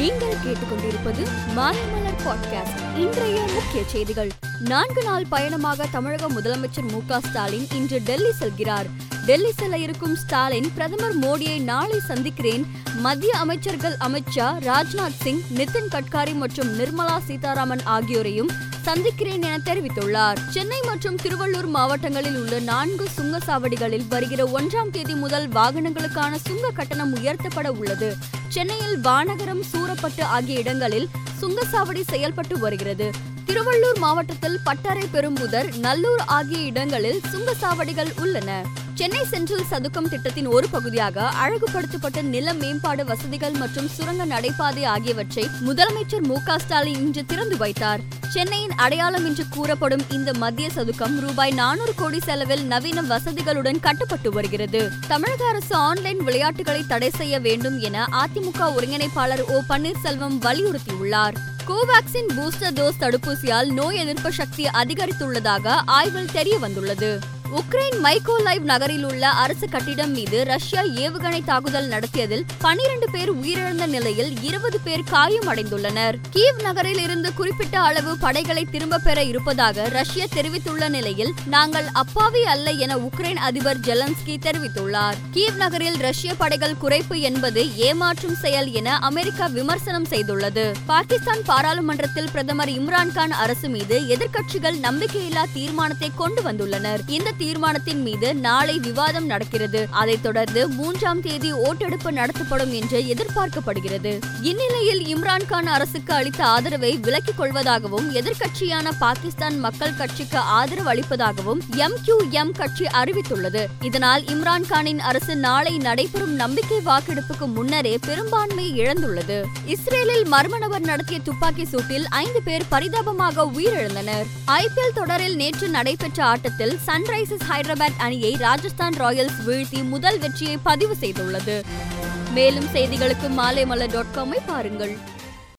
நீங்கள் கேட்டுக்கொண்டிருப்பது மாலைமலர் பாட்காஸ்ட் இன்றைய முக்கிய செய்திகள். நான்கு நாள் பயணமாக தமிழக முதலமைச்சர் மு ஸ்டாலின் இன்று டெல்லி செல்கிறார். டெல்லி செல்ல இருக்கும் ஸ்டாலின் பிரதமர் மோடியை நாளை சந்திக்கிறேன். மத்திய அமைச்சர்கள் அமித்ஷா ராஜ்நாத் சிங் நிதின் கட்காரி மற்றும் நிர்மலா சீதாராமன் ஆகியோரையும் சந்திக்கிறேன் என தெரிவித்துள்ளார். சென்னை மற்றும் திருவள்ளூர் மாவட்டங்களில் உள்ள நான்கு சுங்கசாவடிகளில் வருகிற ஒன்றாம் தேதி முதல் வாகனங்களுக்கான சுங்க கட்டணம் உயர்த்தப்பட உள்ளது. சென்னையில் வானகரம் சூரப்பட்டு ஆகிய இடங்களில் சுங்கசாவடி செயல்பட்டு வருகிறது. திருவள்ளூர் மாவட்டத்தில் பட்டறை பெரும்புதர் நல்லூர் ஆகிய இடங்களில் சுங்கசாவடிகள் உள்ளன. சென்னை சென்ட்ரல் சதுக்கம் திட்டத்தின் ஒரு பகுதியாக அழகுபடுத்தப்பட்ட நில மேம்பாடு வசதிகள் மற்றும் சுரங்க நடைபாதை ஆகியவற்றை முதலமைச்சர் மு ஸ்டாலின் இன்று திறந்து வைத்தார். சென்னையின் அடையாளம் என்று கூறப்படும் இந்த மத்திய சதுக்கம் ரூபாய் நானூறு கோடி செலவில் நவீன வசதிகளுடன் கட்டப்பட்டு வருகிறது. தமிழக அரசு ஆன்லைன் விளையாட்டுகளை தடை செய்ய வேண்டும் என அதிமுக ஒருங்கிணைப்பாளர் ஓ பன்னீர்செல்வம் வலியுறுத்தியுள்ளார். கோவாக்சின் பூஸ்டர் டோஸ் தடுப்பூசியால் நோய் எதிர்ப்பு சக்தி அதிகரித்துள்ளதாக ஆய்வில் தெரிய வந்துள்ளது உக்ரைன் மைக்கோலைவ் நகரில் உள்ள அரசு கட்டிடம் மீது ரஷ்யா ஏவுகணை தாக்குதல் நடத்தியதில் பனிரண்டு பேர் உயிரிழந்த நிலையில் இருபது பேர் காயமடைந்துள்ளனர். கீவ் நகரில் இருந்து குறிப்பிட்ட அளவு படைகளை திரும்ப பெற இருப்பதாக ரஷ்யா தெரிவித்துள்ள நிலையில் நாங்கள் அப்பாவி அல்ல என உக்ரைன் அதிபர் ஜெலன்ஸ்கி தெரிவித்துள்ளார். கீவ் நகரில் ரஷ்ய படைகள் குறைப்பு என்பது ஏமாற்றும் செயல் என அமெரிக்கா விமர்சனம் செய்துள்ளது. பாகிஸ்தான் பாராளுமன்றத்தில் பிரதமர் இம்ரான்கான் அரசு மீது எதிர்க்கட்சிகள் நம்பிக்கையில்லா தீர்மானத்தை கொண்டு வந்துள்ளனர். இந்த தீர்மானத்தின் மீது நாளை விவாதம் நடக்கிறது. அதைத் தொடர்ந்து மூன்றாம் தேதி ஓட்டெடுப்பு நடத்தப்படும் என்று எதிர்பார்க்கப்படுகிறது. இந்நிலையில் இம்ரான்கான் அரசுக்கு அளித்த ஆதரவை விலக்கிக் கொள்வதாகவும் எதிர்க்கட்சியான பாகிஸ்தான் மக்கள் கட்சிக்கு ஆதரவு அளிப்பதாகவும் எம் கியூ எம் கட்சி அறிவித்துள்ளது. இதனால் இம்ரான்கானின் அரசு நாளை நடைபெறும் நம்பிக்கை வாக்கெடுப்புக்கு முன்னரே பெரும்பான்மையை இழந்துள்ளது. இஸ்ரேலில் மர்ம நபர் நடத்திய துப்பாக்கி சூட்டில் ஐந்து பேர் பரிதாபமாக உயிரிழந்தனர். ஐபிஎல் தொடரில் நேற்று நடைபெற்ற ஆட்டத்தில் சன்ரைஸ் சன்ரைசர்ஸ் ஹைதராபாத் அணியை ராஜஸ்தான் ராயல்ஸ் வீழ்த்தி முதல் வெற்றியை பதிவு செய்துள்ளது. மேலும் செய்திகளுக்கு மாலை மலர் டாட் காமை பாருங்கள்.